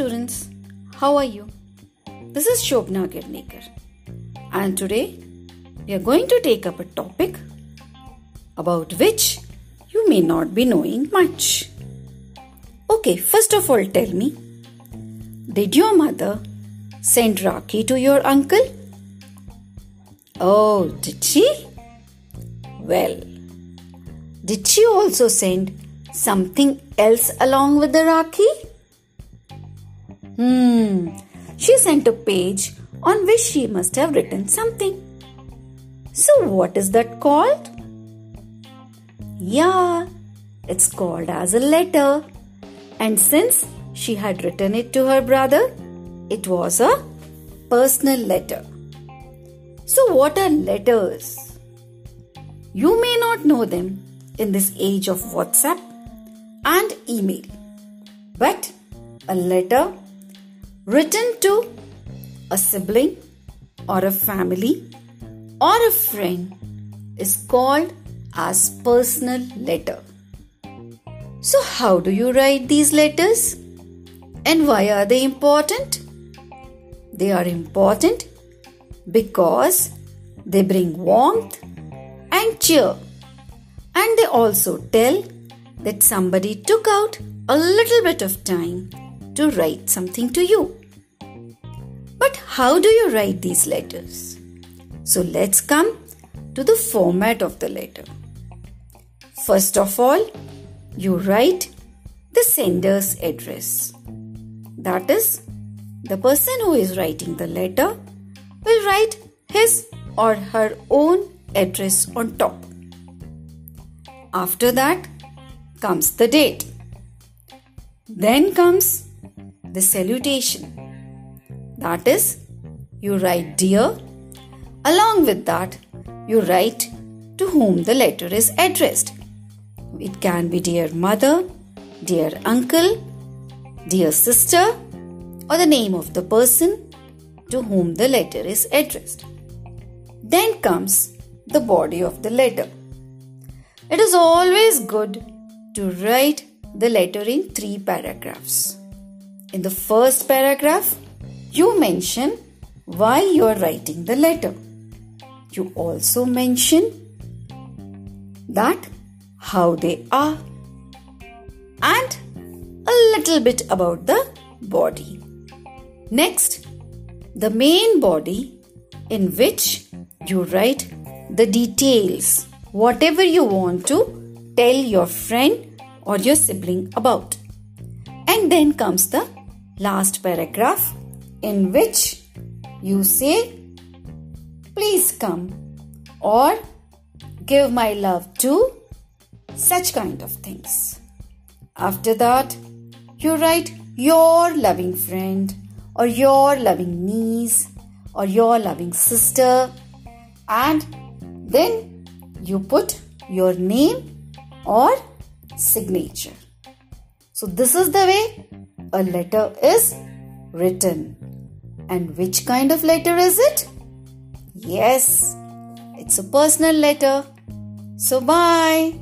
students, how are you? This is Shobna Girnekar, and today we are going to take up a topic about which you may not be knowing much. Okay, first of all, tell me Did your mother send Rakhi to your uncle? Oh, did she? Well, did she also send something else along with the Rakhi? Hmm, she sent a page on which she must have written something. So, what is that called? Yeah, it's called as a letter. And since she had written it to her brother, it was a personal letter. So, what are letters? You may not know them in this age of WhatsApp and email, but a letter written to a sibling or a family or a friend is called as personal letter. So, how do you write these letters? And why are they important? They are important because they bring warmth and cheer, and they also tell that somebody took out a little bit of time to write something to you. How do you write these letters? So let's come to the format of the letter. First of all, you write the sender's address. That is, the person who is writing the letter will write his or her own address on top. After that comes the date. Then comes the salutation. That is, you write dear. Along with that, you write to whom the letter is addressed. It can be dear mother, dear uncle, dear sister, or the name of the person to whom the letter is addressed. Then comes the body of the letter. It is always good to write the letter in three paragraphs. In the first paragraph, you mention why you are writing the letter. You also mention that how they are and a little bit about the body. Next, the main body in which you write the details, whatever you want to tell your friend or your sibling about. And then comes the last paragraph in which you say, Please come or give my love to such kind of things. After that, you write your loving friend or your loving niece or your loving sister and then you put your name or signature. So, this is the way a letter is written. And which kind of letter is it? Yes, it's a personal letter. So, bye.